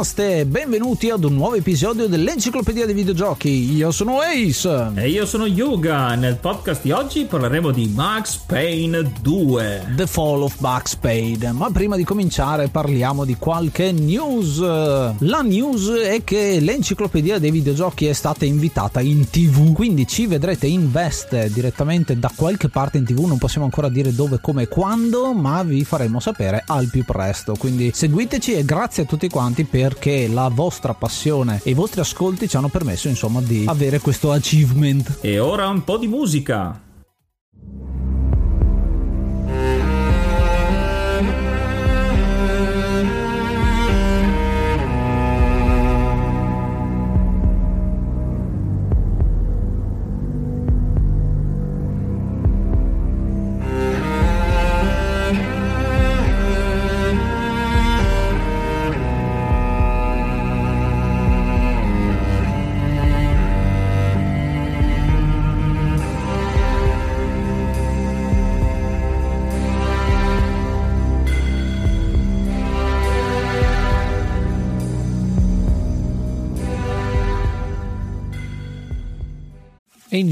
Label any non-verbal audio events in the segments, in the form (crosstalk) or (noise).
Namaste, benvenuti ad un nuovo episodio dell'Enciclopedia dei Videogiochi. Io sono Ace. E io sono Yuga. Nel podcast di oggi parleremo di Max Payne 2. The Fall of Max Payne. Ma prima di cominciare parliamo di qualche news. La news è che l'Enciclopedia dei Videogiochi è stata invitata in tv, quindi ci vedrete in veste direttamente da qualche parte in tv. Non possiamo ancora dire dove, come e quando, ma vi faremo sapere al più presto. Quindi seguiteci e grazie a tutti quanti per perché la vostra passione e i vostri ascolti ci hanno permesso insomma di avere questo achievement. E ora un po' di musica.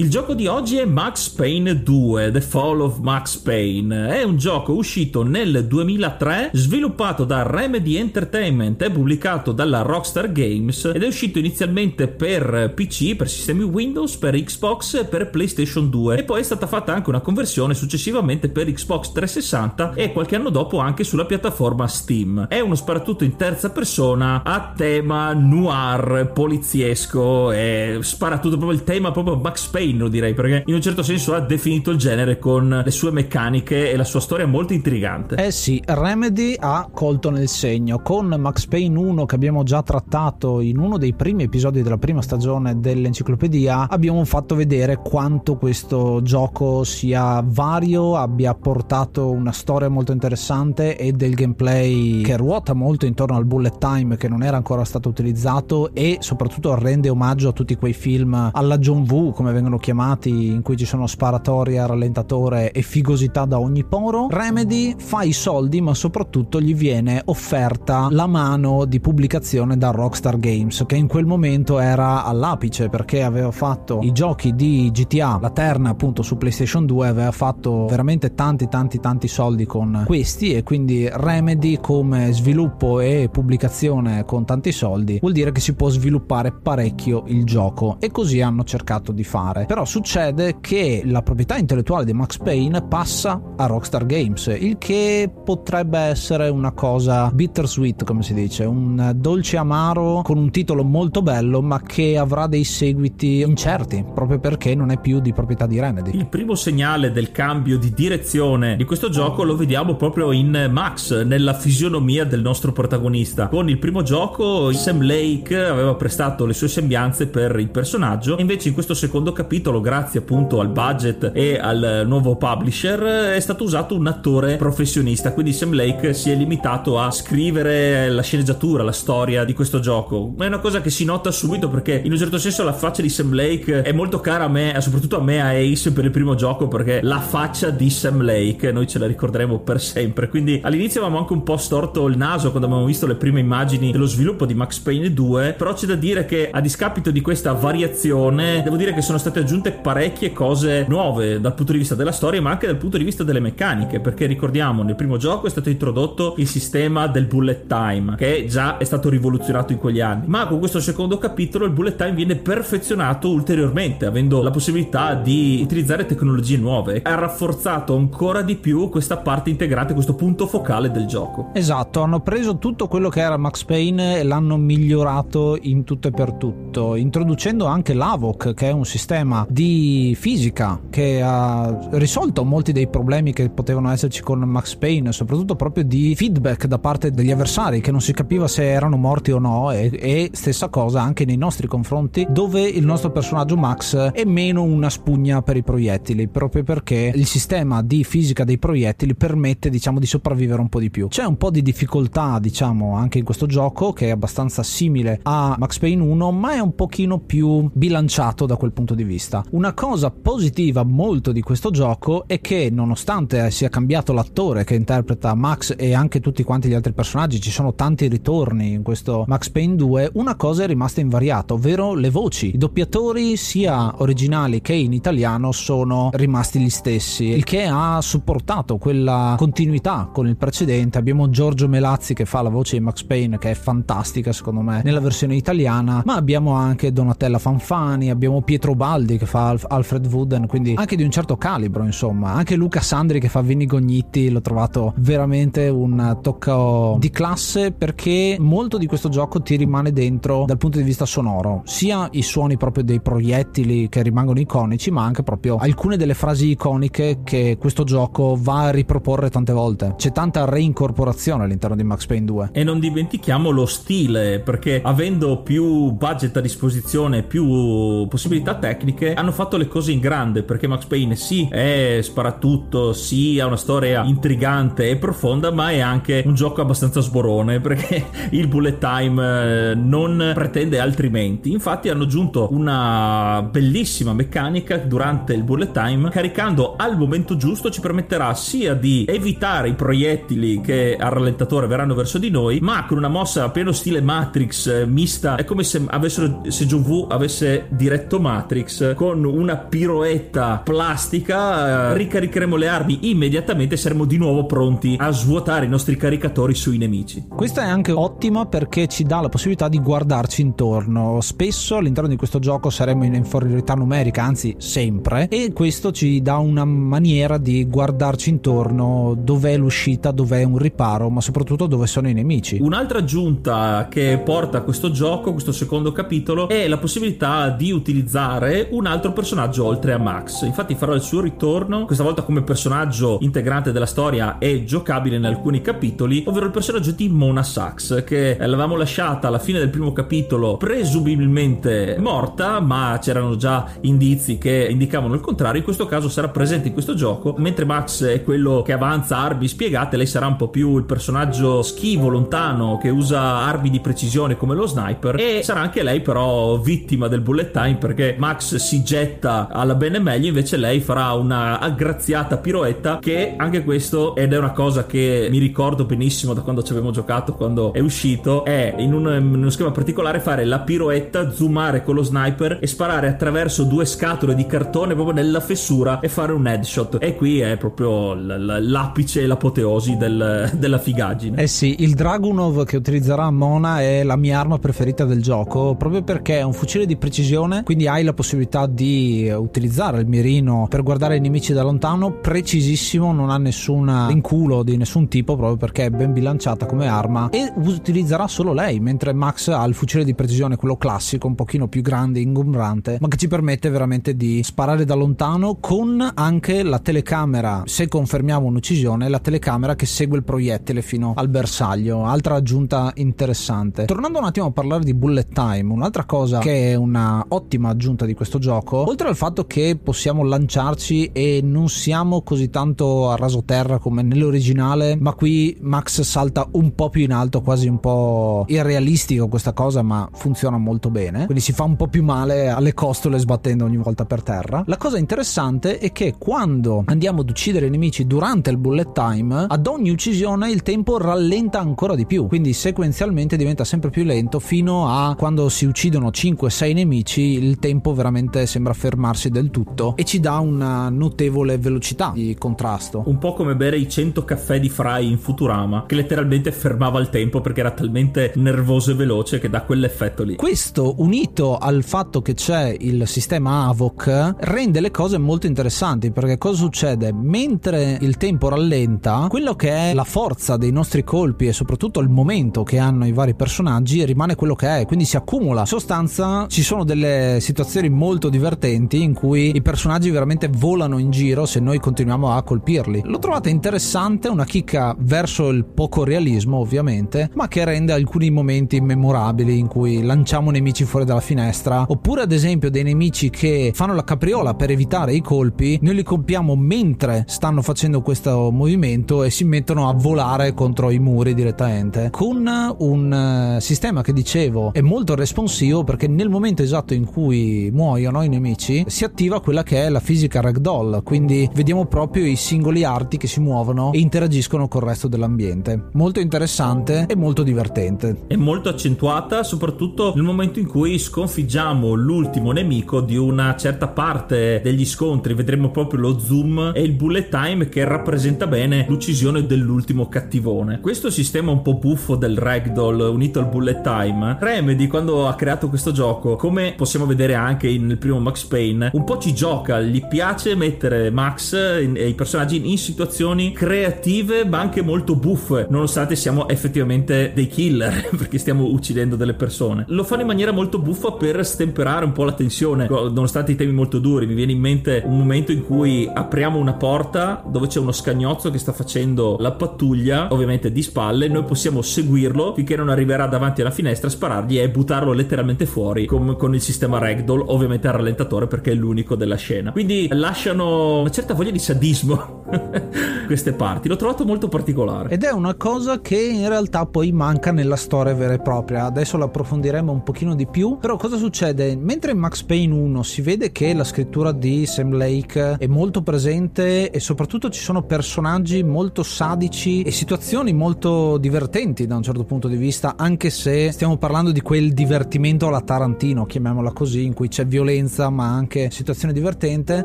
Il gioco di oggi è Max Payne 2, The Fall of Max Payne. È un gioco uscito nel 2003, sviluppato da Remedy Entertainment e pubblicato dalla Rockstar Games ed è uscito inizialmente per PC, per sistemi Windows, per Xbox e per PlayStation 2 e poi è stata fatta anche una conversione successivamente per Xbox 360 e qualche anno dopo anche sulla piattaforma Steam. È uno sparatutto in terza persona a tema noir, poliziesco e sparatutto proprio il tema proprio Max Payne Lo direi, perché in un certo senso ha definito il genere con le sue meccaniche e la sua storia molto intrigante. Eh sì, Remedy ha colto nel segno. Con Max Payne 1 che abbiamo già trattato in uno dei primi episodi della prima stagione dell'enciclopedia, abbiamo fatto vedere quanto questo gioco sia vario, abbia portato una storia molto interessante e del gameplay che ruota molto intorno al bullet time che non era ancora stato utilizzato e soprattutto rende omaggio a tutti quei film alla John Woo come vengono chiamati in cui ci sono sparatoria, rallentatore e figosità da ogni poro. Remedy fa i soldi, ma soprattutto gli viene offerta la mano di pubblicazione da Rockstar Games, che in quel momento era all'apice perché aveva fatto i giochi di GTA, la terna appunto su PlayStation 2, aveva fatto veramente tanti tanti tanti soldi con questi e quindi Remedy come sviluppo e pubblicazione con tanti soldi vuol dire che si può sviluppare parecchio il gioco e così hanno cercato di fare. Però succede che la proprietà intellettuale di Max Payne passa a Rockstar Games, il che potrebbe essere una cosa bittersweet, come si dice, un dolce amaro con un titolo molto bello, ma che avrà dei seguiti incerti, proprio perché non è più di proprietà di Remedy. Il primo segnale del cambio di direzione di questo gioco lo vediamo proprio in Max, nella fisionomia del nostro protagonista. Con il primo gioco Sam Lake aveva prestato le sue sembianze per il personaggio, invece in questo secondo capitolo, grazie appunto al budget e al nuovo publisher, è stato usato un attore professionista, quindi Sam Lake si è limitato a scrivere la sceneggiatura, la storia di questo gioco. È una cosa che si nota subito perché in un certo senso la faccia di Sam Lake è molto cara a me, soprattutto a me a Ace per il primo gioco perché la faccia di Sam Lake noi ce la ricorderemo per sempre. Quindi all'inizio avevamo anche un po' storto il naso quando abbiamo visto le prime immagini dello sviluppo di Max Payne 2, però c'è da dire che a discapito di questa variazione, devo dire che sono state aggiunte parecchie cose nuove dal punto di vista della storia, ma anche dal punto di vista delle meccaniche, perché ricordiamo nel primo gioco è stato introdotto il sistema del bullet time, che già è stato rivoluzionato in quegli anni, ma con questo secondo capitolo il bullet time viene perfezionato ulteriormente, avendo la possibilità di utilizzare tecnologie nuove. Ha rafforzato ancora di più questa parte integrante, questo punto focale del gioco. Esatto, hanno preso tutto quello che era Max Payne e l'hanno migliorato in tutto e per tutto, introducendo anche l'AVOC, che è un sistema di fisica che ha risolto molti dei problemi che potevano esserci con Max Payne, soprattutto proprio di feedback da parte degli avversari, che non si capiva se erano morti o no, e, e stessa cosa anche nei nostri confronti, dove il nostro personaggio Max è meno una spugna per i proiettili, proprio perché il sistema di fisica dei proiettili permette, diciamo, di sopravvivere un po' di più. C'è un po' di difficoltà, diciamo, anche in questo gioco, che è abbastanza simile a Max Payne 1, ma è un pochino più bilanciato da quel punto di vista. Una cosa positiva molto di questo gioco è che, nonostante sia cambiato l'attore che interpreta Max e anche tutti quanti gli altri personaggi, ci sono tanti ritorni in questo Max Payne 2, una cosa è rimasta invariata, ovvero le voci. I doppiatori, sia originali che in italiano, sono rimasti gli stessi, il che ha supportato quella continuità con il precedente. Abbiamo Giorgio Melazzi che fa la voce di Max Payne, che è fantastica secondo me nella versione italiana, ma abbiamo anche Donatella Fanfani, abbiamo Pietro Baldi che fa Alf- Alfred Wooden, quindi anche di un certo calibro, insomma. Anche Luca Sandri che fa Vinny Gognitti, l'ho trovato veramente un tocco di classe perché molto di questo gioco ti rimane dentro dal punto di vista sonoro, sia i suoni proprio dei proiettili che rimangono iconici, ma anche proprio alcune delle frasi iconiche che questo gioco va a riproporre tante volte. C'è tanta reincorporazione all'interno di Max Payne 2. E non dimentichiamo lo stile, perché avendo più budget a disposizione, più possibilità tecniche, hanno fatto le cose in grande, perché Max Payne sì, è sparatutto, sì, ha una storia intrigante e profonda, ma è anche un gioco abbastanza sborone, (laughs) perché il bullet time eh, non pretende altrimenti. Infatti hanno aggiunto una bellissima meccanica durante il bullet time, caricando al momento giusto ci permetterà sia di evitare i proiettili che al rallentatore verranno verso di noi, ma con una mossa a pieno stile Matrix eh, mista, è come se avessero se Jovu avesse diretto Matrix con una piroetta plastica, eh, ricaricheremo le armi immediatamente e saremo di nuovo pronti a svuotare i nostri caricatori sui nemici. Questa è anche ottima perché ci dà la possibilità di guardarci intorno. Spesso all'interno di questo gioco saremo in inferiorità numerica, anzi sempre, e questo ci dà una maniera di guardarci intorno dov'è l'uscita, dov'è un riparo, ma soprattutto dove sono i nemici. Un'altra aggiunta che porta a questo gioco, questo secondo capitolo, è la possibilità di utilizzare un altro personaggio oltre a Max. Infatti farà il suo ritorno, questa volta come personaggio integrante della storia e giocabile in alcuni capitoli, ovvero il personaggio di Mona Sachs, che l'avevamo lasciata alla fine del primo capitolo presumibilmente morta, ma c'erano già indizi che indicavano il contrario. In questo caso sarà presente in questo gioco, mentre Max è quello che avanza armi spiegate, lei sarà un po' più il personaggio schivo, lontano, che usa armi di precisione come lo sniper e sarà anche lei però vittima del bullet time perché Max si getta alla bene meglio, invece lei farà una aggraziata piroetta che anche questo ed è una cosa che mi ricordo benissimo da quando ci avevamo giocato, quando è uscito, è in, un, in uno schema particolare fare la piroetta, zoomare con lo sniper e sparare attraverso due scatole di cartone proprio nella fessura e fare un headshot. E qui è proprio l'apice e l'apoteosi del, della figaggine. Eh sì, il Dragunov che utilizzerà Mona è la mia arma preferita del gioco proprio perché è un fucile di precisione, quindi hai la possibilità possibilità di utilizzare il mirino per guardare i nemici da lontano, precisissimo, non ha nessun inculo di nessun tipo proprio perché è ben bilanciata come arma e utilizzerà solo lei, mentre Max ha il fucile di precisione, quello classico, un pochino più grande, ingombrante, ma che ci permette veramente di sparare da lontano con anche la telecamera, se confermiamo un'uccisione, la telecamera che segue il proiettile fino al bersaglio. Altra aggiunta interessante. Tornando un attimo a parlare di bullet time, un'altra cosa che è una ottima aggiunta di questo gioco, oltre al fatto che possiamo lanciarci e non siamo così tanto a raso terra come nell'originale, ma qui Max salta un po' più in alto, quasi un po' irrealistico questa cosa, ma funziona molto bene. Quindi si fa un po' più male alle costole sbattendo ogni volta per terra. La cosa interessante è che quando andiamo ad uccidere i nemici durante il bullet time, ad ogni uccisione il tempo rallenta ancora di più. Quindi sequenzialmente diventa sempre più lento fino a quando si uccidono 5-6 nemici, il tempo veramente sembra fermarsi del tutto e ci dà una notevole velocità di contrasto. Un po' come bere i 100 caffè di Fry in Futurama, che letteralmente fermava il tempo perché era talmente nervoso e veloce che dà quell'effetto lì. Questo unito al fatto che c'è il sistema AVOC rende le cose molto interessanti perché cosa succede? Mentre il tempo rallenta, quello che è la forza dei nostri colpi e soprattutto il momento che hanno i vari personaggi rimane quello che è, quindi si accumula. In sostanza ci sono delle situazioni molto divertenti in cui i personaggi veramente volano in giro se noi continuiamo a colpirli. L'ho trovata interessante, una chicca verso il poco realismo ovviamente, ma che rende alcuni momenti memorabili in cui lanciamo nemici fuori dalla finestra, oppure ad esempio dei nemici che fanno la capriola per evitare i colpi, noi li colpiamo mentre stanno facendo questo movimento e si mettono a volare contro i muri direttamente. Con un eh, sistema che dicevo è molto responsivo perché nel momento esatto in cui muoiono i nemici si attiva quella che è la fisica ragdoll, quindi vediamo proprio i singoli arti che si muovono e interagiscono col resto dell'ambiente. Molto interessante e molto divertente. È molto accentuata soprattutto nel momento in cui sconfiggiamo l'ultimo nemico di una certa parte degli scontri, vedremo proprio lo zoom e il bullet time che rappresenta bene l'uccisione dell'ultimo cattivone. Questo sistema un po' buffo del ragdoll unito al bullet time, Remedy quando ha creato questo gioco, come possiamo vedere anche nel primo Max Payne, un po' ci gioca, gli piace mettere Max e i personaggi in situazioni creative ma anche molto buffe, nonostante siamo effettivamente dei killer (laughs) perché stiamo uccidendo delle persone. Lo fanno in maniera molto buffa per stemperare un po' la tensione, nonostante i temi molto duri. Mi viene in mente un momento in cui apriamo una porta dove c'è uno scagnozzo che sta facendo la pattuglia, ovviamente di spalle, noi possiamo seguirlo finché non arriverà davanti alla finestra, sparargli e buttarlo letteralmente fuori con, con il sistema ragdoll, ovviamente al rallentatore perché è l'unico della scena. Quindi lasciano una certa voglia di sadismo (laughs) queste parti. L'ho trovato molto particolare. Ed è una cosa che in realtà poi manca nella storia vera e propria. Adesso lo approfondiremo un pochino di più. Però cosa succede? Mentre in Max Payne 1 si vede che la scrittura di Sam Lake è molto presente e soprattutto ci sono personaggi molto sadici e situazioni molto divertenti da un certo punto di vista, anche se stiamo parlando di quel divertimento alla Tarantino, chiamiamola così, in cui c'è violenza ma anche situazione divertente.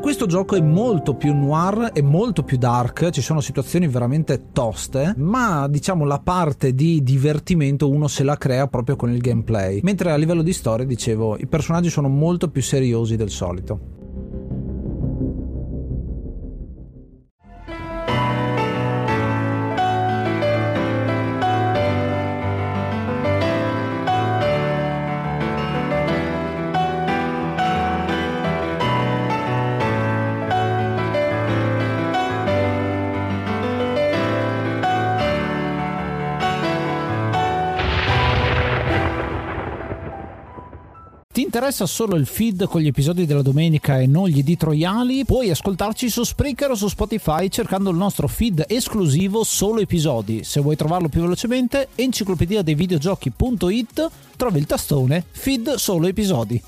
Questo gioco è molto più noir e molto più dark, ci sono situazioni veramente toste, ma diciamo la parte di divertimento uno se la crea proprio con il gameplay. Mentre a livello di storia, dicevo, i personaggi sono molto più seriosi del solito. Interessa solo il feed con gli episodi della domenica e non gli editoriali, puoi ascoltarci su Spreaker o su Spotify cercando il nostro feed esclusivo solo episodi. Se vuoi trovarlo più velocemente, enciclopedia dei videogiochi.it trovi il tastone feed solo episodi.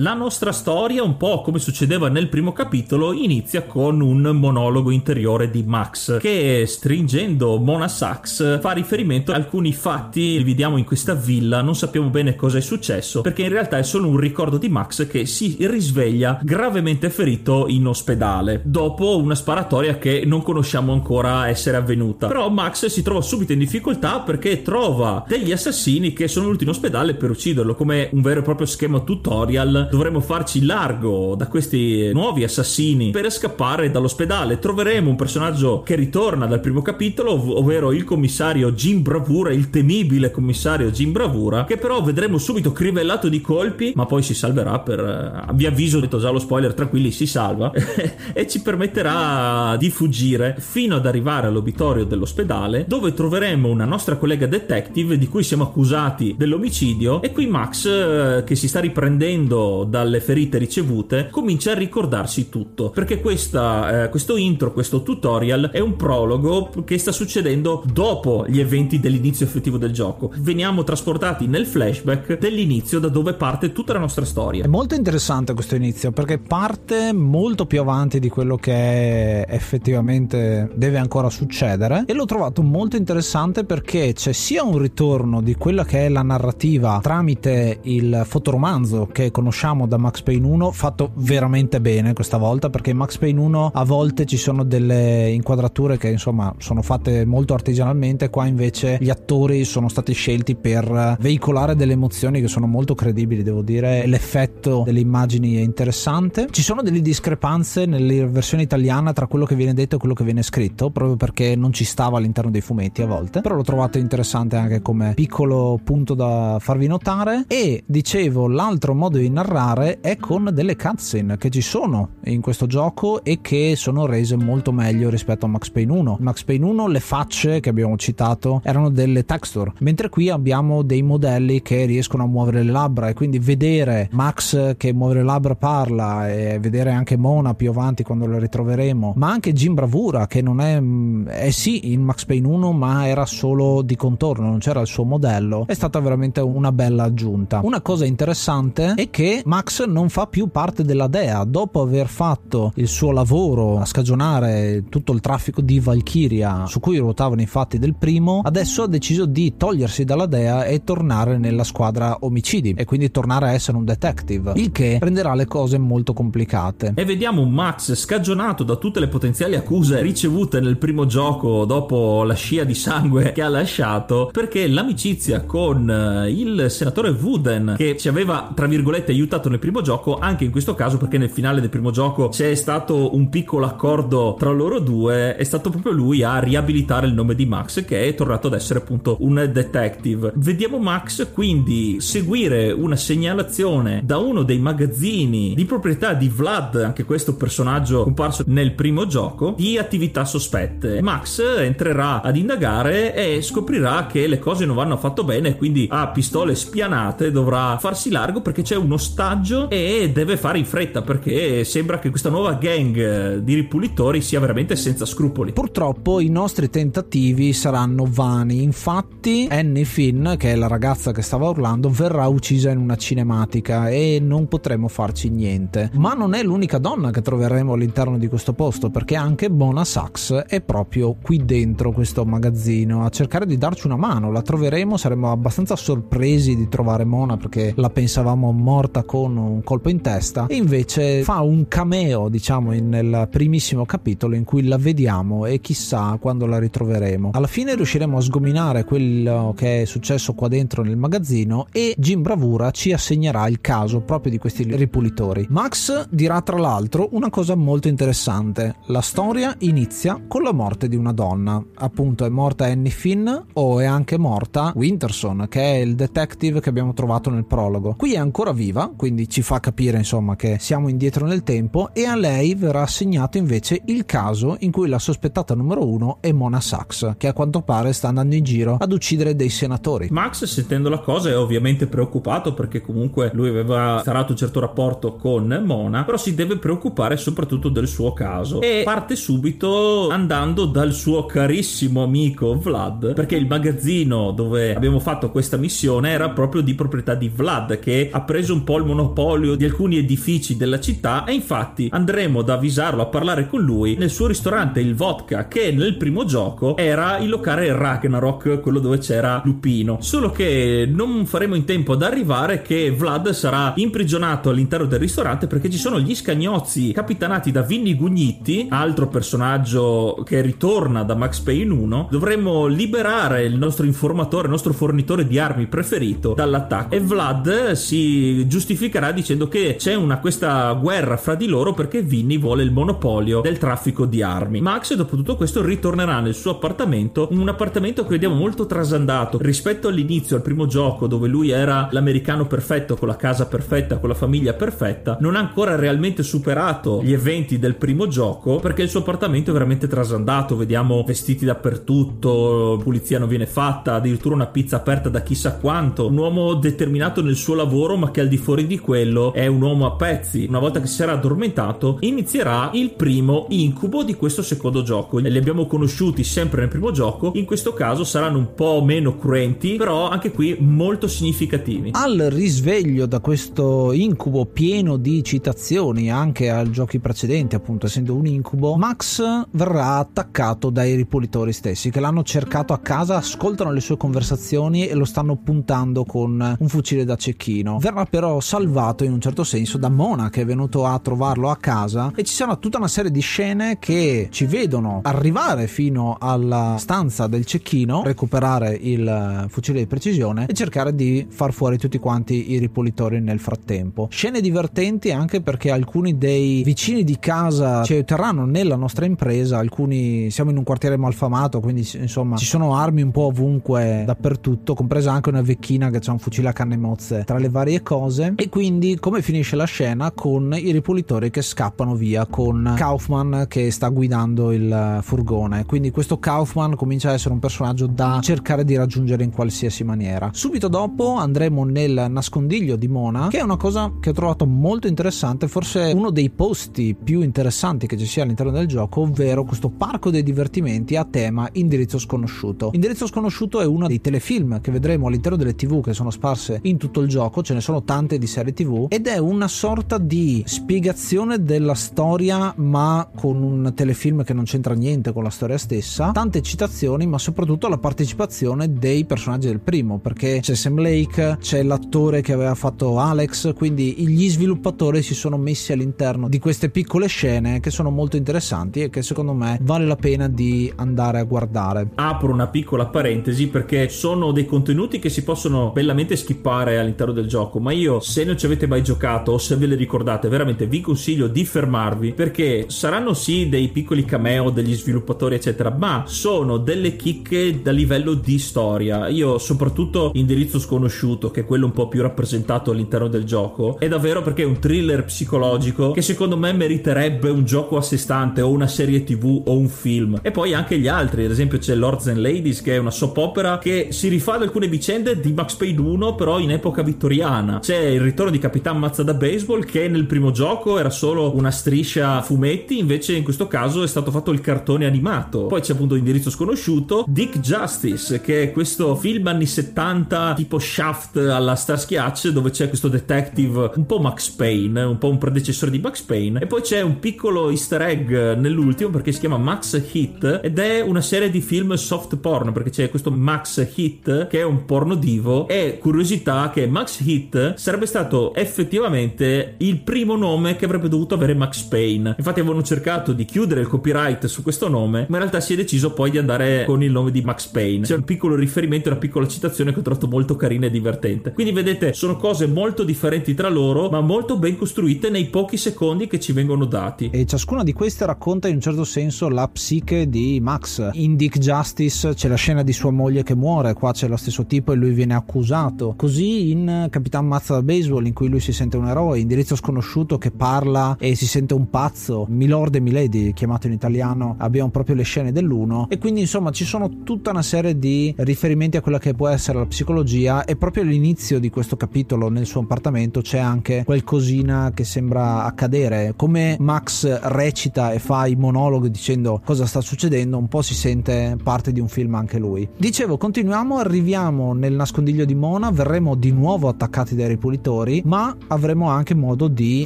La nostra storia, un po' come succedeva nel primo capitolo, inizia con un monologo interiore di Max che stringendo Mona Sachs fa riferimento a alcuni fatti li vediamo in questa villa, non sappiamo bene cosa è successo perché in realtà è solo un ricordo di Max che si risveglia gravemente ferito in ospedale dopo una sparatoria che non conosciamo ancora essere avvenuta. Però Max si trova subito in difficoltà perché trova degli assassini che sono venuti in ospedale per ucciderlo come un vero e proprio schema tutorial. Dovremo farci largo da questi nuovi assassini per scappare dall'ospedale. Troveremo un personaggio che ritorna dal primo capitolo, ov- ovvero il commissario Jim Bravura, il temibile commissario Jim Bravura, che però vedremo subito crivellato di colpi, ma poi si salverà per... eh, vi avviso, ho detto già lo spoiler, tranquilli, si salva (laughs) e ci permetterà di fuggire fino ad arrivare all'obitorio dell'ospedale dove troveremo una nostra collega detective di cui siamo accusati dell'omicidio e qui Max eh, che si sta riprendendo dalle ferite ricevute comincia a ricordarsi tutto perché questa, eh, questo intro, questo tutorial è un prologo che sta succedendo dopo gli eventi dell'inizio effettivo del gioco. Veniamo trasportati nel flashback dell'inizio da dove parte tutta la nostra storia. È molto interessante questo inizio perché parte molto più avanti di quello che effettivamente deve ancora succedere e l'ho trovato molto interessante perché c'è sia un ritorno di quella che è la narrativa tramite il fotoromanzo che conosciamo da Max Payne 1 fatto veramente bene questa volta perché in Max Payne 1 a volte ci sono delle inquadrature che insomma sono fatte molto artigianalmente qua invece gli attori sono stati scelti per veicolare delle emozioni che sono molto credibili devo dire l'effetto delle immagini è interessante. Ci sono delle discrepanze nella versione italiana tra quello che viene detto e quello che viene scritto proprio perché non ci stava all'interno dei fumetti a volte però l'ho trovato interessante anche come piccolo punto da farvi notare. E dicevo l'altro modo di narrare è con delle cutscene che ci sono in questo gioco e che sono rese molto meglio rispetto a Max Payne 1 Max Payne 1 le facce che abbiamo citato erano delle texture mentre qui abbiamo dei modelli che riescono a muovere le labbra e quindi vedere Max che muove le labbra parla e vedere anche Mona più avanti quando la ritroveremo ma anche Jim Bravura che non è è sì in Max Payne 1 ma era solo di contorno non c'era il suo modello è stata veramente una bella aggiunta. Una cosa interessante è che Max non fa più parte della DEA. Dopo aver fatto il suo lavoro a scagionare tutto il traffico di Valkyria su cui ruotavano i fatti del primo adesso ha deciso di togliersi dalla DEA e tornare nella squadra omicidi e quindi tornare a essere un detective il che renderà le cose molto complicate. E vediamo un Max scagionato da tutte le potenziali accuse ricevute nel primo gioco dopo la scia di sangue che ha lasciato, perché l'amicizia con eh, il senatore Wooden, che ci aveva tra virgolette aiutato nel primo gioco, anche in questo caso perché nel finale del primo gioco c'è stato un piccolo accordo tra loro due, è stato proprio lui a riabilitare il nome di Max, che è tornato ad essere appunto un detective. Vediamo Max quindi seguire una segnalazione da uno dei magazzini di proprietà di Vlad, anche questo personaggio comparso nel primo gioco, di attività sospette. Max entrerà ad indagare e scoprirà che le cose non vanno affatto bene, quindi a pistole spianate dovrà farsi largo perché c'è un ostaggio e deve fare in fretta perché sembra che questa nuova gang di ripulitori sia veramente senza scrupoli. Purtroppo i nostri tentativi saranno vani, infatti Annie Finn, che è la ragazza che stava urlando, verrà uccisa in una cinematica e non potremo farci niente. Ma non è l'unica donna che troveremo all'interno di questo posto, perché anche Mona Sachs è proprio qui dentro questo magazzino a cercare di darci una mano. La troveremo, saremo abbastanza sorpresi di trovare Mona perché la pensavamo morta con un colpo in testa e invece fa un cameo, diciamo, nel primissimo capitolo in cui la vediamo e chissà quando la ritroveremo. Alla fine riusciremo a sgominare quello che è successo qua dentro nel magazzino e Jim Bravura ci assegnerà il caso proprio di questi ripulitori. Max dirà tra l'altro una cosa molto interessante. La storia inizia con la morte di una donna. Appunto è morta Annie Finn o è anche morta Winterson, che è il detective che abbiamo trovato nel prologo. Qui è ancora viva, quindi ci fa capire insomma che siamo indietro nel tempo e a lei verrà assegnato invece il caso in cui la sospettata numero uno è Mona Sachs, che a quanto pare sta andando in giro ad uccidere dei senatori. Max, sentendo la cosa, è ovviamente preoccupato perché comunque lui aveva instaurato un certo rapporto con Mona, però si deve preoccupare soprattutto del suo caso e parte subito andando dal suo carissimo amico Vlad, perché il magazzino dove abbiamo fatto questa missione era proprio di proprietà di Vlad che ha preso un po' il monopolio di alcuni edifici della città e infatti andremo ad avvisarlo a parlare con lui nel suo ristorante il Vodka che nel primo gioco era il locale Ragnarok, quello dove c'era Lupino. Solo che non faremo in tempo ad arrivare che Vlad sarà imprigionato all'interno del ristorante perché ci sono gli scagnozzi capitanati da Vinny Gugnitti, altro personaggio che ritorna da Max Payne 1. Dovremmo liberare il nostro informatore, il nostro fornitore di armi preferito dall'attacco e Vlad si giustificherà dicendo che c'è una questa guerra fra di loro perché Vinny vuole il monopolio del traffico di armi. Max dopo tutto questo ritornerà nel suo appartamento, un appartamento che vediamo molto trasandato rispetto all'inizio, al primo gioco dove lui era l'americano perfetto con la casa perfetta, con la famiglia perfetta, non ha ancora realmente superato gli eventi del primo gioco perché il suo appartamento è veramente trasandato, vediamo vestiti dappertutto, pulizia non viene fatta, addirittura una pizza aperta da chissà quanto, un uomo determinato nel suo lavoro ma che al di fuori di quello è un uomo a pezzi. Una volta che si sarà addormentato inizierà il primo incubo di questo secondo gioco. Li abbiamo conosciuti sempre nel primo gioco, in questo caso saranno un po' meno cruenti, però anche qui molto significativi. Al risveglio da questo incubo pieno di citazioni anche ai giochi precedenti, appunto essendo un incubo, Max verrà attaccato dai ripulitori stessi che l'hanno cercato a casa, ascoltano le sue conversazioni e lo stanno puntando con un fucile da cecchino. Verrà però salvato in un certo senso da Mona che è venuto a trovarlo a casa. E ci sarà tutta una serie di scene che ci vedono arrivare fino alla stanza del cecchino, recuperare il fucile di precisione e cercare di far fuori tutti quanti i ripulitori nel frattempo. Scene divertenti anche perché alcuni dei vicini di casa ci aiuteranno nella nostra impresa, alcuni siamo in un quartiere malfamato, quindi insomma ci sono armi un po' ovunque dappertutto, compresa anche una vecchina che ha un fucile a canne mozze. Tra le varie cose e quindi come finisce la scena con i ripulitori che scappano via con Kaufman che sta guidando il furgone. Quindi questo Kaufman comincia a essere un personaggio da cercare di raggiungere in qualsiasi maniera. Subito dopo andremo nel nascondiglio di Mona, che è una cosa che ho trovato molto interessante, forse uno dei posti più interessanti che ci sia all'interno del gioco, ovvero questo parco dei divertimenti a tema Indirizzo sconosciuto. Indirizzo sconosciuto è uno dei telefilm che vedremo all'interno delle TV che sono sparse in tutto il gioco, ce ne sono tante di serie TV ed è una sorta di spiegazione della storia ma con un telefilm che non c'entra niente con la storia stessa, tante citazioni ma soprattutto la partecipazione dei personaggi del primo perché c'è Sam Lake, c'è l'attore che aveva fatto Alex, quindi gli sviluppatori si sono messi all'interno di queste piccole scene che sono molto interessanti e che secondo me vale la pena di andare a guardare. Apro una piccola parentesi perché sono dei contenuti che si possono bellamente skippare all'interno del gioco, ma io se non ci avete mai giocato o se ve le ricordate, veramente vi consiglio di fermarvi perché saranno sì dei piccoli cameo degli sviluppatori eccetera, ma sono delle chicche da livello di storia. Io soprattutto indirizzo sconosciuto, che è quello un po' più rappresentato all'interno del gioco, è davvero perché è un thriller psicologico che secondo me meriterebbe un gioco a sé stante o una serie tv o un film. E poi anche gli altri, ad esempio c'è Lords and Ladies che è una soap opera che si rifà ad alcune vicende di Max Payne 1 però in epoca vittoriana. C'è il ritorno di Capitan Mazza da Baseball che nel primo gioco era solo una striscia fumetti, invece in questo caso è stato fatto il cartone animato. Poi c'è appunto Indirizzo sconosciuto, Dick Justice che è questo film anni 70 tipo Shaft alla Starsky Hutch dove c'è questo detective un po' Max Payne, un po' un predecessore di Max Payne e poi c'è un piccolo easter egg nell'ultimo perché si chiama Max Hit ed è una serie di film soft porn perché c'è questo Max Hit che è un porno divo e curiosità che Max Hit sarebbe stato effettivamente il primo nome che avrebbe dovuto avere Max Payne. Infatti avevano cercato di chiudere il copyright su questo nome ma in realtà si è deciso poi di andare con il nome di Max Payne. C'è un piccolo riferimento una piccola citazione che ho trovato molto carina e divertente. Quindi vedete sono cose molto differenti tra loro ma molto ben costruite nei pochi secondi che ci vengono dati. E ciascuna di queste racconta in un certo senso la psiche di Max. In Dick Justice c'è la scena di sua moglie che muore qua c'è lo stesso tipo e lui viene accusato. Così in Capitan Mazza da Baseball in cui lui si sente un eroe indirizzo sconosciuto che parla e si sente un pazzo Milord e Milady chiamato in italiano abbiamo proprio le scene dell'uno. E quindi insomma ci sono tutta una serie di riferimenti a quella che può essere la psicologia e proprio all'inizio di questo capitolo nel suo appartamento c'è anche qualcosina che sembra accadere. Come Max recita e fa i monologhi dicendo cosa sta succedendo un po' si sente parte di un film anche lui. Dicevo continuiamo arriviamo nel nascondiglio di Mona verremo di nuovo attaccati dai ripulitori ripulitori, ma avremo anche modo di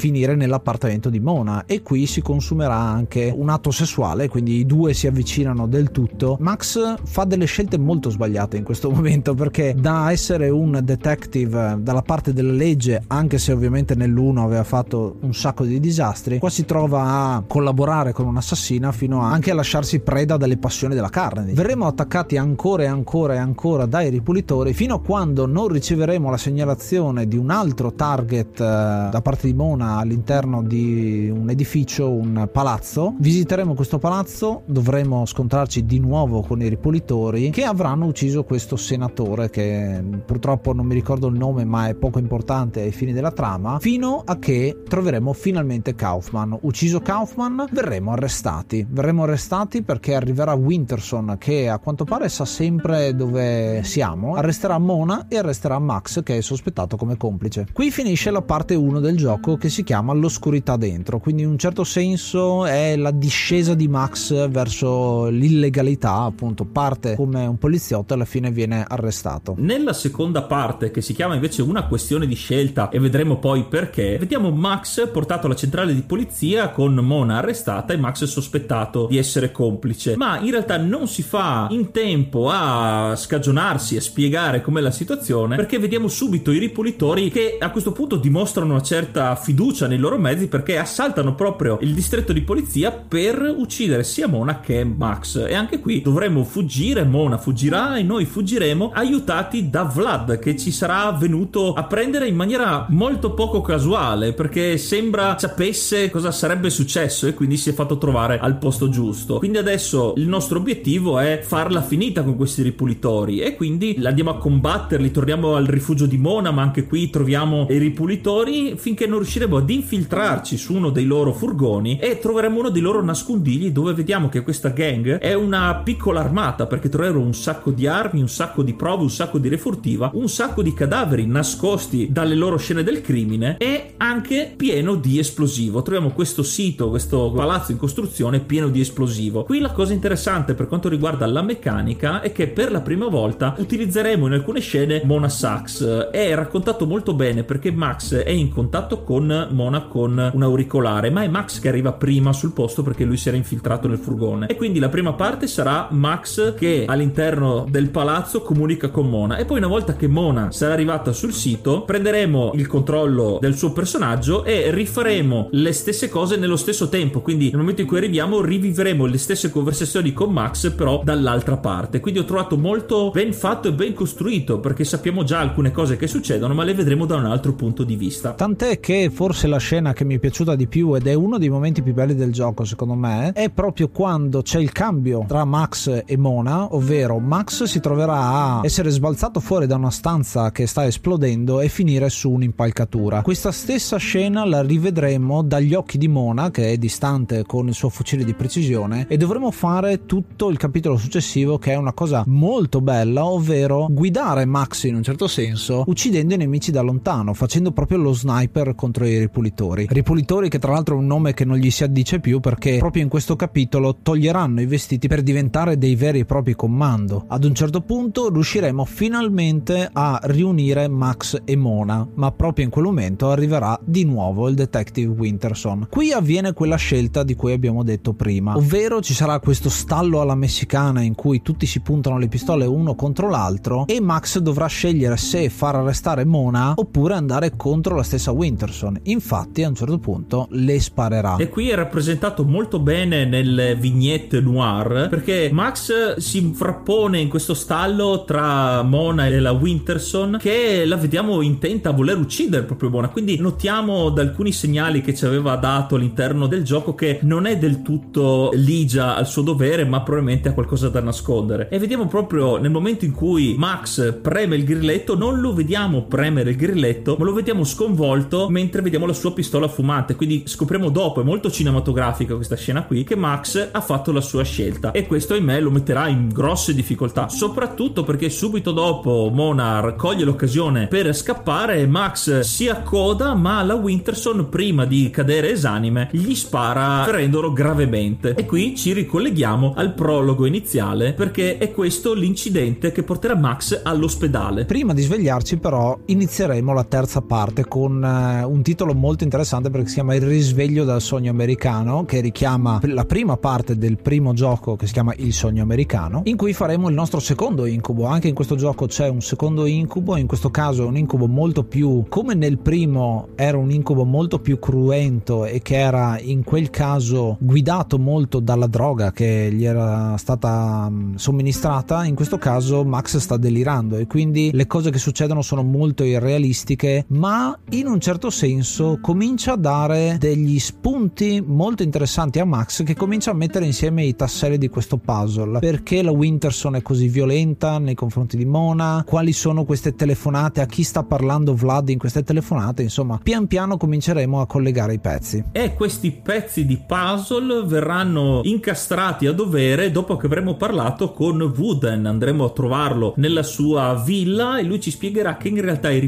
finire nell'appartamento di Mona e qui si consumerà anche un atto sessuale, quindi i due si avvicinano del tutto. Max fa delle scelte molto sbagliate in questo (laughs) momento perché da essere un detective dalla parte della legge, anche se ovviamente nell'uno aveva fatto un sacco di disastri, qua si trova a collaborare con un'assassina fino a anche a lasciarsi preda dalle passioni della carne. Verremo attaccati ancora e ancora e ancora dai ripulitori fino a quando non riceveremo la segnalazione di un altro target eh, da parte di Mona all'interno di un edificio, un palazzo. Visiteremo questo palazzo, dovremo scontrarci di nuovo con i ripulitori che avranno ucciso questo senatore che purtroppo non mi ricordo il nome ma è poco importante ai fini della trama, fino a che troveremo finalmente Kaufman. Ucciso Kaufman, verremo arrestati. Verremo arrestati perché arriverà Winterson che a quanto pare sa sempre dove siamo, arresterà Mona e arresterà Max che è sospettato come complice. Qui finisce la parte 1 del gioco che si chiama L'oscurità dentro, quindi in un certo senso è la discesa di Max verso l'illegalità, appunto parte come un poliziotto e alla fine viene arrestato. Nella seconda parte che si chiama invece una questione di scelta e vedremo poi perché, vediamo Max portato alla centrale di polizia con Mona arrestata e Max sospettato di essere complice, ma in realtà non si fa in tempo a scagionarsi e spiegare com'è la situazione perché vediamo subito i ripulitori che a questo punto dimostrano una certa fiducia nei loro mezzi perché assaltano proprio il distretto di polizia per uccidere sia Mona che Max e anche qui dovremo fuggire, Mona fuggirà e noi fuggiremo aiutati da Vlad che ci sarà venuto a prendere in maniera molto poco casuale perché sembra sapesse cosa sarebbe successo e quindi si è fatto trovare al posto giusto. Quindi adesso il nostro obiettivo è farla finita con questi ripulitori e quindi andiamo a combatterli, torniamo al rifugio di Mona ma anche qui troviamo i ripulitori finché non riusciremo ad infiltrarci su uno dei loro furgoni e troveremo uno dei loro nascondigli dove vediamo che questa gang è una piccola armata perché troveremo un sacco di armi, un sacco di prove, un sacco di refurtiva, un sacco di cadaveri nascosti dalle loro scene del crimine e anche pieno di esplosivo. Troviamo questo sito, questo palazzo in costruzione pieno di esplosivo. Qui la cosa interessante per quanto riguarda la meccanica è che per la prima volta utilizzeremo in alcune scene Mona Sax. È raccontato molto bene perché Max è in contatto con Mona con un auricolare, ma è Max che arriva prima sul posto perché lui si era infiltrato nel furgone. E quindi la prima parte sarà Max che all'interno del palazzo comunica con Mona e poi una volta che Mona sarà arrivata sul sito prenderemo il controllo del suo personaggio e rifaremo le stesse cose nello stesso tempo. Quindi nel momento in cui arriviamo riviveremo le stesse conversazioni con Max però dall'altra parte. Quindi ho trovato molto ben fatto e ben costruito perché sappiamo già alcune cose che succedono ma le vedremo da un altro punto di vista. Tant'è che forse la scena che mi è piaciuta di più ed è uno dei momenti più belli del gioco secondo me è proprio quando c'è il cambio tra Max e Mona, ovvero Max si troverà a essere sbalzato fuori da una stanza che sta esplodendo e finire su un'impalcatura. Questa stessa scena la rivedremo dagli occhi di Mona che è distante con il suo fucile di precisione e dovremo fare tutto il capitolo successivo che è una cosa molto bella, ovvero guidare Max in un certo senso uccidendo i nemici da lontano, facendo proprio lo sniper contro i ripulitori. Ripulitori che tra l'altro è un nome che non gli si addice più perché proprio in questo capitolo toglieranno i vestiti per diventare dei veri e propri comando. Ad un certo punto riusciremo finalmente a riunire Max e Mona, ma proprio in quel momento arriverà di nuovo il detective Winterson. Qui avviene quella scelta di cui abbiamo detto prima, ovvero ci sarà questo stallo alla messicana in cui tutti si puntano le pistole uno contro l'altro e Max dovrà scegliere se far arrestare Mona oppure andare contro la stessa Winterson. Infatti a un certo punto le sparerà. E qui è rappresentato molto bene nelle vignette noir perché Max si frappone in questo stallo tra Mona e la Winterson che la vediamo intenta a voler uccidere proprio Mona. Quindi notiamo da alcuni segnali che ci aveva dato all'interno del gioco che non è del tutto ligia al suo dovere, ma probabilmente ha qualcosa da nascondere. E vediamo proprio nel momento in cui Max preme il grilletto, non lo vediamo premere il grilletto, ma lo vediamo sconvolto mentre vediamo la sua pistola fumante. Quindi scopriamo dopo, è molto cinematografica questa scena qui, che Max ha fatto la sua scelta. E questo, ahimè, lo metterà in grosse difficoltà. Soprattutto perché subito dopo Monar coglie l'occasione per scappare Max si accoda, ma la Winterson, prima di cadere esanime, gli spara ferendolo gravemente. E qui ci ricolleghiamo al prologo iniziale perché è questo l'incidente che porterà Max all'ospedale. Prima di svegliarci però inizieremo la la terza parte con uh, un titolo molto interessante perché si chiama Il risveglio dal sogno americano, che richiama la prima parte del primo gioco che si chiama Il sogno americano, in cui faremo il nostro secondo incubo. Anche in questo gioco c'è un secondo incubo, in questo caso è un incubo molto più, come nel primo era un incubo molto più cruento e che era in quel caso guidato molto dalla droga che gli era stata mm, somministrata, in questo caso Max sta delirando e quindi le cose che succedono sono molto irrealistiche, ma in un certo senso comincia a dare degli spunti molto interessanti a Max che comincia a mettere insieme i tasselli di questo puzzle. Perché la Winterson è così violenta nei confronti di Mona? Quali sono queste telefonate? A chi sta parlando Vlad in queste telefonate? Insomma, pian piano cominceremo a collegare i pezzi. E questi pezzi di puzzle verranno incastrati a dovere dopo che avremo parlato con Wooden. Andremo a trovarlo nella sua villa e lui ci spiegherà che in realtà i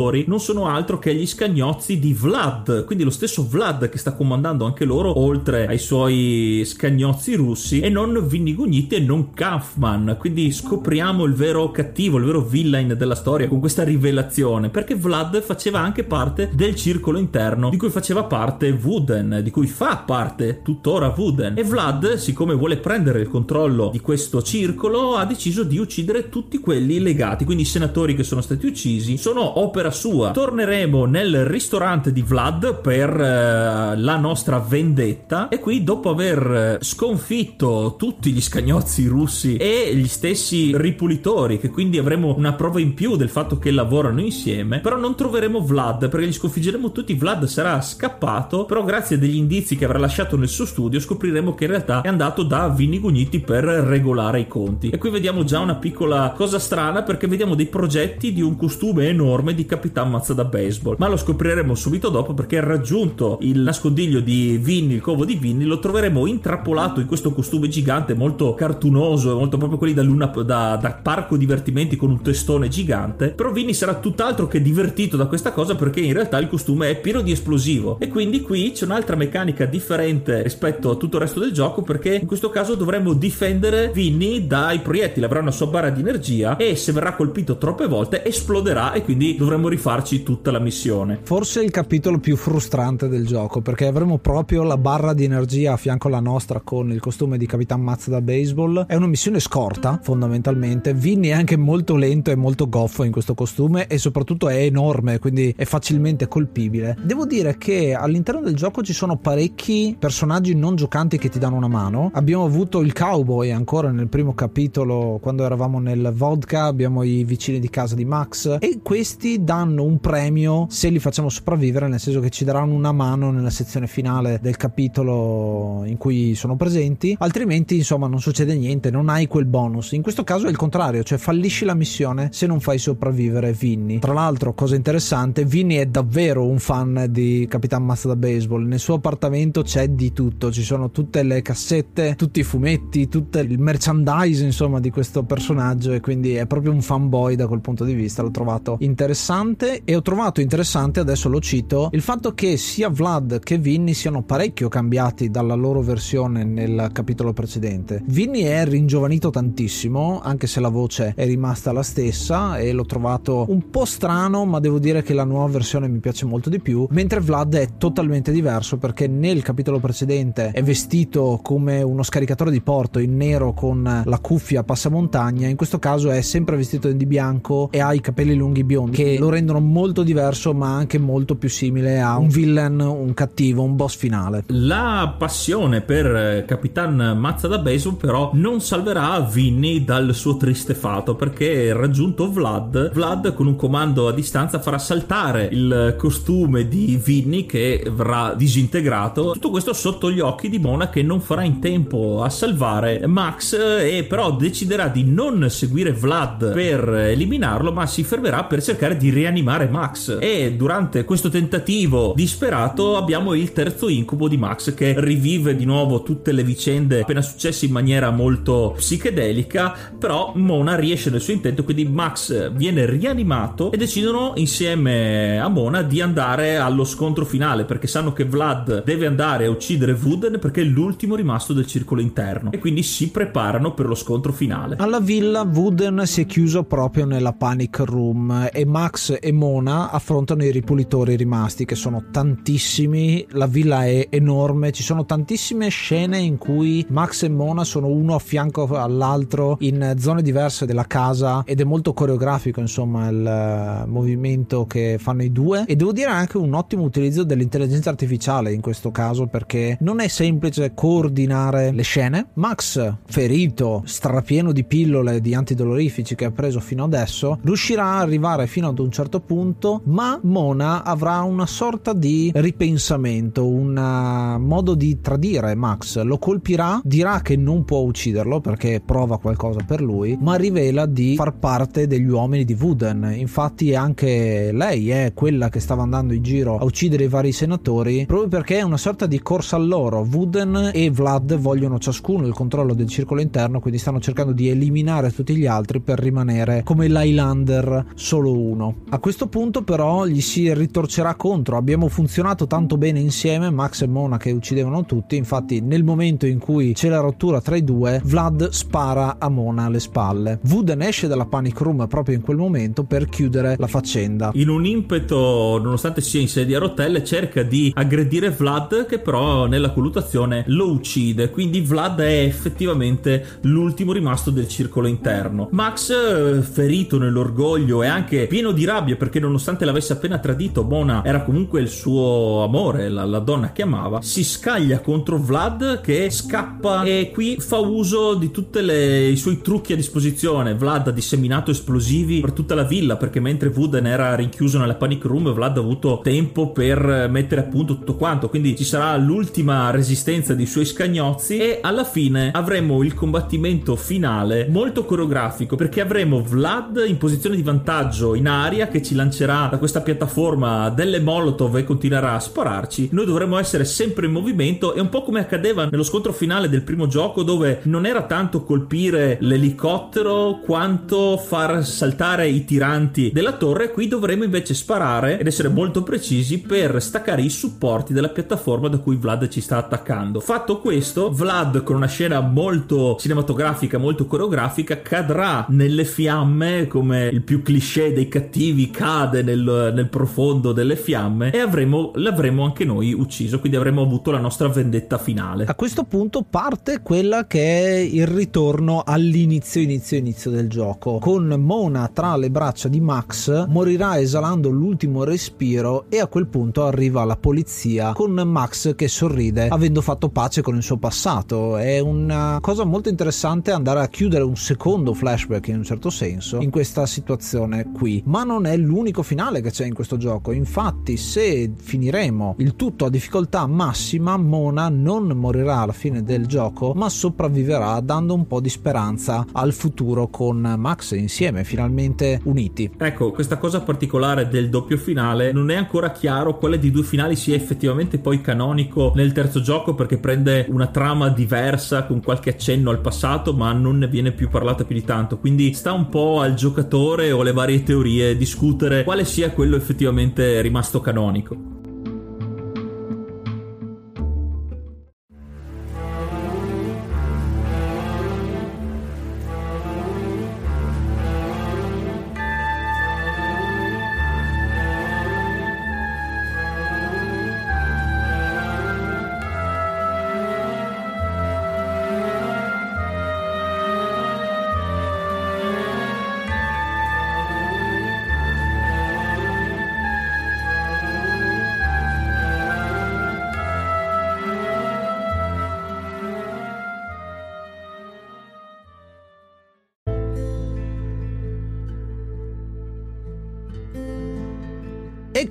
ripulitori non sono altro che gli scagnozzi di Vlad, quindi lo stesso Vlad che sta comandando anche loro, oltre ai suoi scagnozzi russi, e non Vinny Gugniti e non Kaufman. Quindi scopriamo il vero cattivo, il vero villain della storia con questa rivelazione, perché Vlad faceva anche parte del circolo interno di cui faceva parte Wooden, di cui fa parte tuttora Wooden. E Vlad, siccome vuole prendere il controllo di questo circolo, ha deciso di uccidere tutti quelli legati, quindi i senatori che sono stati uccisi sono opera sua. Torneremo nel ristorante di Vlad per uh, la nostra vendetta e qui dopo aver sconfitto tutti gli scagnozzi russi e gli stessi ripulitori, che quindi avremo una prova in più del fatto che lavorano insieme, però non troveremo Vlad perché li sconfiggeremo tutti, Vlad sarà scappato, però grazie a degli indizi che avrà lasciato nel suo studio scopriremo che in realtà è andato da Vinny Gugniti per regolare i conti. E qui vediamo già una piccola cosa strana perché vediamo dei progetti di un costume enorme di Capitan Mazza da Baseball, ma lo scopriremo subito dopo perché raggiunto il nascondiglio di Vinny, il covo di Vinny, lo troveremo intrappolato in questo costume gigante molto cartunoso, molto proprio quelli da, luna, da, da parco divertimenti con un testone gigante. Però Vinny sarà tutt'altro che divertito da questa cosa perché in realtà il costume è pieno di esplosivo. E quindi qui c'è un'altra meccanica differente rispetto a tutto il resto del gioco perché in questo caso dovremmo difendere Vinny dai proiettili, avrà una sua barra di energia e se verrà colpito troppe volte esploderà e quindi dovremmo rifarci tutta la missione. Forse il capitolo più frustrante del gioco perché avremo proprio la barra di energia a fianco alla nostra con il costume di Capitan Mazza da baseball. È una missione scorta fondamentalmente. Vinny è anche molto lento e molto goffo in questo costume e soprattutto è enorme quindi è facilmente colpibile. Devo dire che all'interno del gioco ci sono parecchi personaggi non giocanti che ti danno una mano. Abbiamo avuto il cowboy ancora nel primo capitolo quando eravamo nel vodka, abbiamo i vicini di casa di Max e questi danno un premio se li facciamo sopravvivere, nel senso che ci daranno una mano nella sezione finale del capitolo in cui sono presenti, altrimenti insomma non succede niente, non hai quel bonus. In questo caso è il contrario, cioè fallisci la missione se non fai sopravvivere Vinny. Tra l'altro, cosa interessante, Vinny è davvero un fan di Capitan Mazza da Baseball, nel suo appartamento c'è di tutto, ci sono tutte le cassette, tutti i fumetti, tutto il merchandise insomma di questo personaggio e quindi è proprio un fanboy da quel punto di vista, l'ho trovato interessante e ho trovato interessante, adesso lo cito, il fatto che sia Vlad che Vinny siano parecchio cambiati dalla loro versione nel capitolo precedente. Vinny è ringiovanito tantissimo, anche se la voce è rimasta la stessa e l'ho trovato un po' strano, ma devo dire che la nuova versione mi piace molto di più, mentre Vlad è totalmente diverso perché nel capitolo precedente è vestito come uno scaricatore di porto in nero con la cuffia passamontagna, in questo caso è sempre vestito di bianco e ha i capelli lunghi biondi che lo rendono molto diverso ma anche molto più simile a un villain, un cattivo, un boss finale. La passione per Capitan Mazza da Baseball però non salverà Vinny dal suo triste fato perché raggiunto Vlad, Vlad con un comando a distanza farà saltare il costume di Vinny che verrà disintegrato. Tutto questo sotto gli occhi di Mona che non farà in tempo a salvare Max e però deciderà di non seguire Vlad per eliminarlo ma si fermerà per cercare di rianimare Max. E durante questo tentativo disperato abbiamo il terzo incubo di Max che rivive di nuovo tutte le vicende appena successe in maniera molto psichedelica però Mona riesce nel suo intento quindi Max viene rianimato e decidono insieme a Mona di andare allo scontro finale perché sanno che Vlad deve andare a uccidere Wooden perché è l'ultimo rimasto del circolo interno e quindi si preparano per lo scontro finale. Alla villa Wooden si è chiuso proprio nella panic room e Max e Mona affrontano i ripulitori rimasti che sono tantissimi, la villa è enorme, ci sono tantissime scene in cui Max e Mona sono uno a fianco all'altro in zone diverse della casa ed è molto coreografico insomma il eh, movimento che fanno i due. E devo dire anche un ottimo utilizzo dell'intelligenza artificiale in questo caso perché non è semplice coordinare le scene. Max ferito, strapieno di pillole di antidolorifici che ha preso fino adesso, riuscirà ad arrivare fino ad un certo punto, ma Mona avrà una sorta di ripensamento, un uh, modo di tradire Max, lo colpirà, dirà che non può ucciderlo perché prova qualcosa per lui, ma rivela di far parte degli uomini di Wooden. Infatti anche lei è quella che stava andando in giro a uccidere i vari senatori proprio perché è una sorta di corsa a loro. Wooden e Vlad vogliono ciascuno il controllo del circolo interno, quindi stanno cercando di eliminare tutti gli altri per rimanere come l'Highlander solo uno. A questo punto però gli si ritorcerà contro. Abbiamo funzionato tanto bene insieme, Max e Mona che uccidevano tutti, infatti nel momento in cui c'è la rottura tra i due, Vlad spara a Mona alle spalle. Wooden esce dalla panic room proprio in quel momento per chiudere la faccenda. In un impeto, nonostante sia in sedia a rotelle, cerca di aggredire Vlad che però nella colluttazione lo uccide, quindi Vlad è effettivamente l'ultimo rimasto del circolo interno. Max, eh, ferito nell'orgoglio e anche pieno di rabbia perché nonostante l'avesse appena tradito, Mona era comunque il suo amore, la, la donna che amava, si scaglia contro Vlad che scappa e qui fa uso di tutti i suoi trucchi a disposizione. Vlad ha disseminato esplosivi per tutta la villa perché mentre Wooden era rinchiuso nella panic room, Vlad ha avuto tempo per mettere a punto tutto quanto. Quindi ci sarà l'ultima resistenza dei suoi scagnozzi e alla fine avremo il combattimento finale molto coreografico perché avremo Vlad in posizione di vantaggio in aria che ci lancerà da questa piattaforma delle molotov e continuerà a spararci. Noi dovremo essere sempre in movimento e un po' come accadeva nello scontro finale del primo gioco dove non era tanto colpire l'elicottero quanto far saltare i tiranti della torre, qui dovremo invece sparare ed essere molto precisi per staccare i supporti della piattaforma da cui Vlad ci sta attaccando. Fatto questo, Vlad con una scena molto cinematografica, molto coreografica, cadrà nelle fiamme come il più cliché dei cattivi cade nel, nel profondo delle fiamme e avremo, l'avremo anche noi ucciso, quindi avremo avuto la nostra vendetta finale. A questo punto parte quella che è il ritorno all'inizio, inizio, inizio del gioco. Con Mona tra le braccia di Max morirà esalando l'ultimo respiro e a quel punto arriva la polizia con Max che sorride avendo fatto pace con il suo passato. È una cosa molto interessante andare a chiudere un secondo flashback in un certo senso in questa situazione qui. Ma non è l'unico finale che c'è in questo gioco. Infatti, se finiremo il tutto a difficoltà massima, Mona non morirà alla fine del gioco, ma sopravviverà dando un po' di speranza al futuro con Max insieme, finalmente uniti. Ecco, questa cosa particolare del doppio finale non è ancora chiaro quale di due finali sia effettivamente poi canonico nel terzo gioco perché prende una trama diversa con qualche accenno al passato, ma non ne viene più parlato più di tanto. Quindi sta un po' al giocatore o alle varie teorie discutere quale sia quello effettivamente rimasto canonico.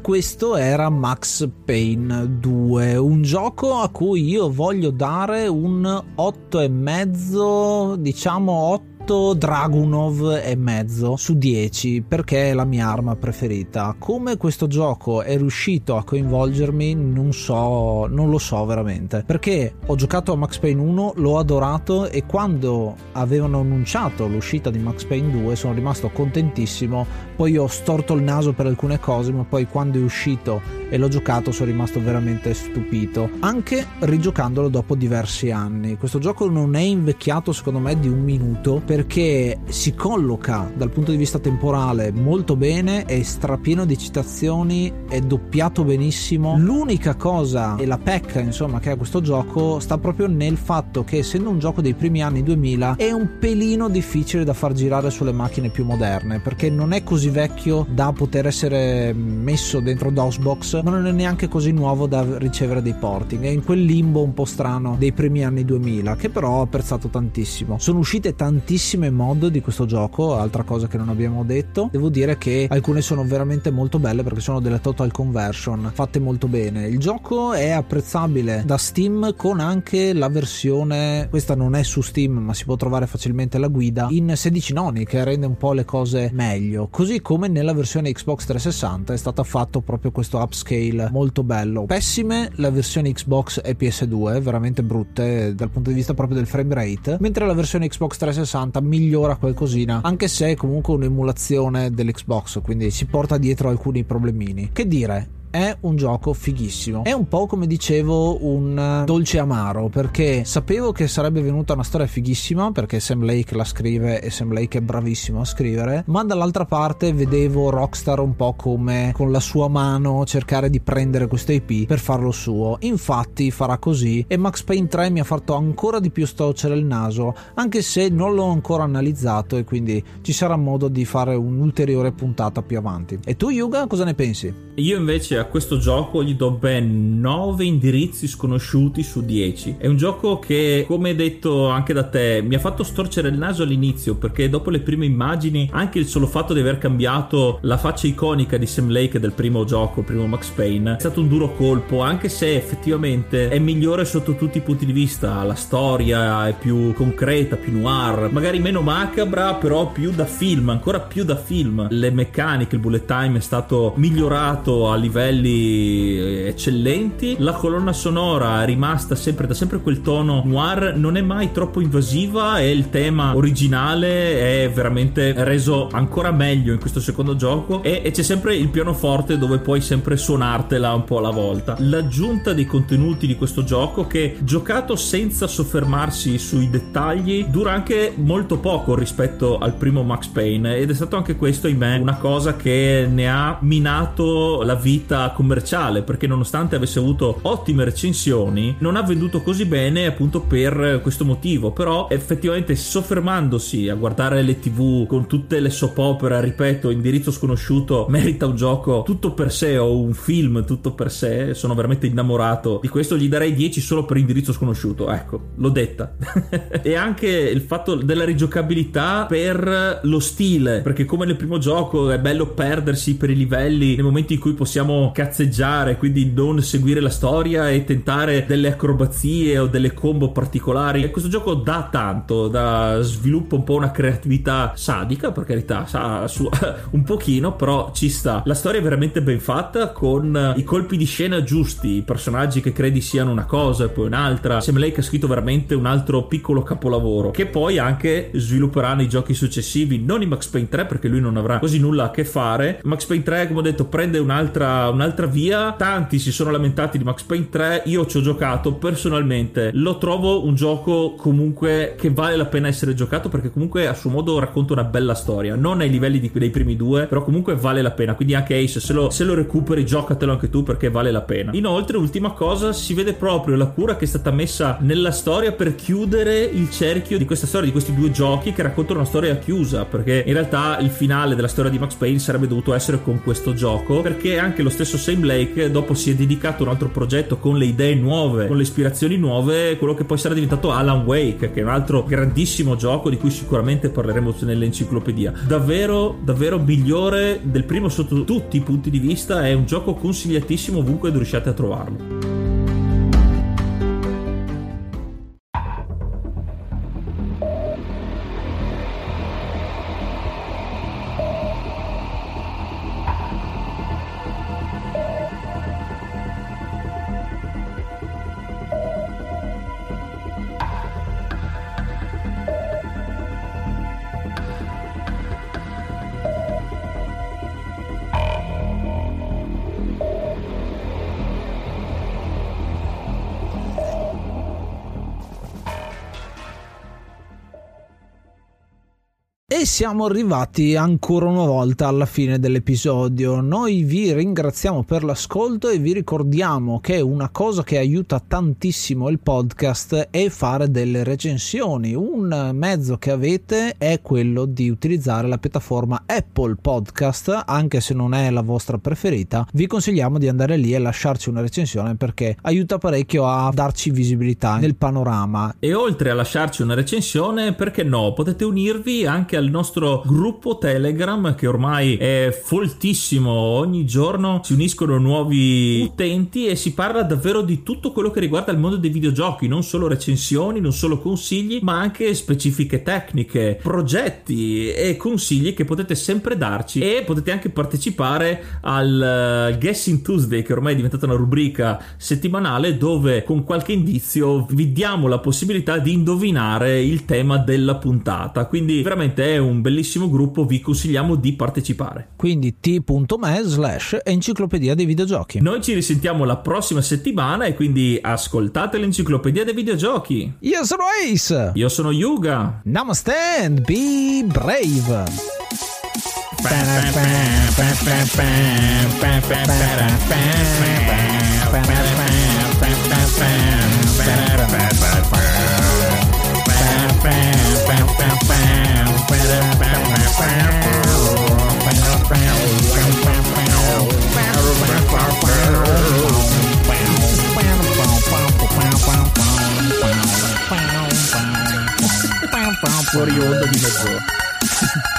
Questo era Max Payne 2, un gioco a cui io voglio dare un 8,5, diciamo 8 8 Dragunov e mezzo su 10 perché è la mia arma preferita. Come questo gioco è riuscito a coinvolgermi non so, non lo so veramente. Perché ho giocato a Max Payne 1, l'ho adorato e quando avevano annunciato l'uscita di Max Payne 2 sono rimasto contentissimo. Poi ho storto il naso per alcune cose, ma poi quando è uscito e l'ho giocato sono rimasto veramente stupito. Anche rigiocandolo dopo diversi anni. Questo gioco non è invecchiato secondo me di un minuto per perché si colloca dal punto di vista temporale molto bene, è strapieno di citazioni, è doppiato benissimo. L'unica cosa e la pecca insomma che ha questo gioco sta proprio nel fatto che essendo un gioco dei primi anni 2000 è un pelino difficile da far girare sulle macchine più moderne perché non è così vecchio da poter essere messo dentro DOSBox ma non è neanche così nuovo da ricevere dei porting è in quel limbo un po' strano dei primi anni 2000 che però ho apprezzato tantissimo sono uscite tantissime mod di questo gioco altra cosa che non abbiamo detto. Devo dire che alcune sono veramente molto belle perché sono delle total conversion fatte molto bene. Il gioco è apprezzabile da Steam con anche la versione questa non è su Steam ma si può trovare facilmente la guida in 16 noni che rende un po' le cose meglio. Così come nella versione Xbox 360 è stato fatto proprio questo upscale molto bello. Pessime la versione Xbox e PS2 veramente brutte dal punto di vista proprio del frame rate mentre la versione Xbox 360 migliora qualcosina anche se è comunque un'emulazione dell'Xbox quindi si porta dietro alcuni problemini. Che dire è un gioco fighissimo. È un po' come dicevo un dolce amaro perché sapevo che sarebbe venuta una storia fighissima perché Sam Lake la scrive e Sam Lake è bravissimo a scrivere, ma dall'altra parte vedevo Rockstar un po' come con la sua mano cercare di prendere questo IP per farlo suo. Infatti farà così e Max Payne 3 mi ha fatto ancora di più storcere il naso, anche se non l'ho ancora analizzato e quindi ci sarà modo di fare un'ulteriore puntata più avanti. E tu Yuga cosa ne pensi? Io invece a questo gioco gli do ben 9 indirizzi sconosciuti su 10. È un gioco che, come detto anche da te, mi ha fatto storcere il naso all'inizio perché dopo le prime immagini, anche il solo fatto di aver cambiato la faccia iconica di Sam Lake del primo gioco, primo Max Payne, è stato un duro colpo, anche se effettivamente è migliore sotto tutti i punti di vista. La storia è più concreta, più noir, magari meno macabra, però più da film, ancora più da film. Le meccaniche, il bullet time è stato migliorato a livelli eh, eccellenti. La colonna sonora è rimasta sempre da sempre quel tono noir, non è mai troppo invasiva e il tema originale è veramente reso ancora meglio in questo secondo gioco e, e c'è sempre il pianoforte dove puoi sempre suonartela un po' alla volta. L'aggiunta dei contenuti di questo gioco che giocato senza soffermarsi sui dettagli dura anche molto poco rispetto al primo Max Payne ed è stato anche questo in me una cosa che ne ha minato la vita commerciale perché nonostante avesse avuto ottime recensioni non ha venduto così bene appunto per questo motivo. Però effettivamente soffermandosi a guardare le tv con tutte le soap opera ripeto indirizzo sconosciuto (laughs) merita un gioco tutto per sé o un film tutto per sé sono veramente innamorato di questo gli darei 10 solo per indirizzo sconosciuto ecco l'ho detta. (laughs) E anche il fatto della rigiocabilità per lo stile perché come nel primo gioco è bello perdersi per i livelli nei momenti in cui cui cazzeggiare, quindi non seguire la storia e tentare delle acrobazie o delle combo particolari. E questo gioco dà tanto, da sviluppa un po' una creatività sadica, per carità, sa su, (laughs) un pochino, però ci sta. La storia è veramente ben fatta con i colpi di scena giusti, i personaggi che credi siano una cosa e poi un'altra. Sam Lake ha scritto veramente un altro piccolo capolavoro che poi anche svilupperà nei giochi successivi, non in Max Payne 3 perché lui non avrà quasi nulla a che fare. Max Payne 3, come ho detto, prende un un'altra, un'altra via. Tanti si sono lamentati di Max Payne 3. Io ci ho giocato personalmente. Lo trovo un gioco comunque che vale la pena essere giocato perché comunque a suo modo racconta una bella storia. Non ai livelli di, dei primi due, però comunque vale la pena. Quindi anche Ace, se lo, se lo recuperi, giocatelo anche tu perché vale la pena. Inoltre, ultima cosa, si vede proprio la cura che è stata messa nella storia per chiudere il cerchio di questa storia, di questi due giochi che raccontano una storia chiusa. Perché in realtà il finale della storia di Max Payne sarebbe dovuto essere con questo gioco. Perché anche lo stesso Sam Blake dopo si è dedicato a un altro progetto con le idee nuove, con le ispirazioni nuove, quello che poi sarà diventato Alan Wake, che è un altro grandissimo gioco di cui sicuramente parleremo nell'enciclopedia. Davvero, davvero migliore del primo sotto tutti i punti di vista, è un gioco consigliatissimo ovunque riusciate a trovarlo. Siamo arrivati ancora una volta alla fine dell'episodio. Noi vi ringraziamo per l'ascolto e vi ricordiamo che una cosa che aiuta tantissimo il podcast è fare delle recensioni. Un mezzo che avete è quello di utilizzare la piattaforma Apple Podcast, anche se non è la vostra preferita. Vi consigliamo di andare lì e lasciarci una recensione perché aiuta parecchio a darci visibilità nel panorama. E oltre a lasciarci una recensione, perché no, potete unirvi anche al nostro gruppo Telegram che ormai è foltissimo, ogni giorno si uniscono nuovi utenti e si parla davvero di tutto quello che riguarda il mondo dei videogiochi, non solo recensioni, non solo consigli, ma anche specifiche tecniche, progetti e consigli che potete sempre darci e potete anche partecipare al uh, Guessing Tuesday che ormai è diventata una rubrica settimanale dove con qualche indizio vi diamo la possibilità di indovinare il tema della puntata. Quindi veramente è un bellissimo gruppo, vi consigliamo di partecipare. Quindi t.me slash enciclopedia dei videogiochi. Noi ci risentiamo la prossima settimana e quindi ascoltate l'enciclopedia dei videogiochi. Io sono Ace. Io sono Yuga. Namaste and be brave. Fuori (laughs) Floriolo do (laughs)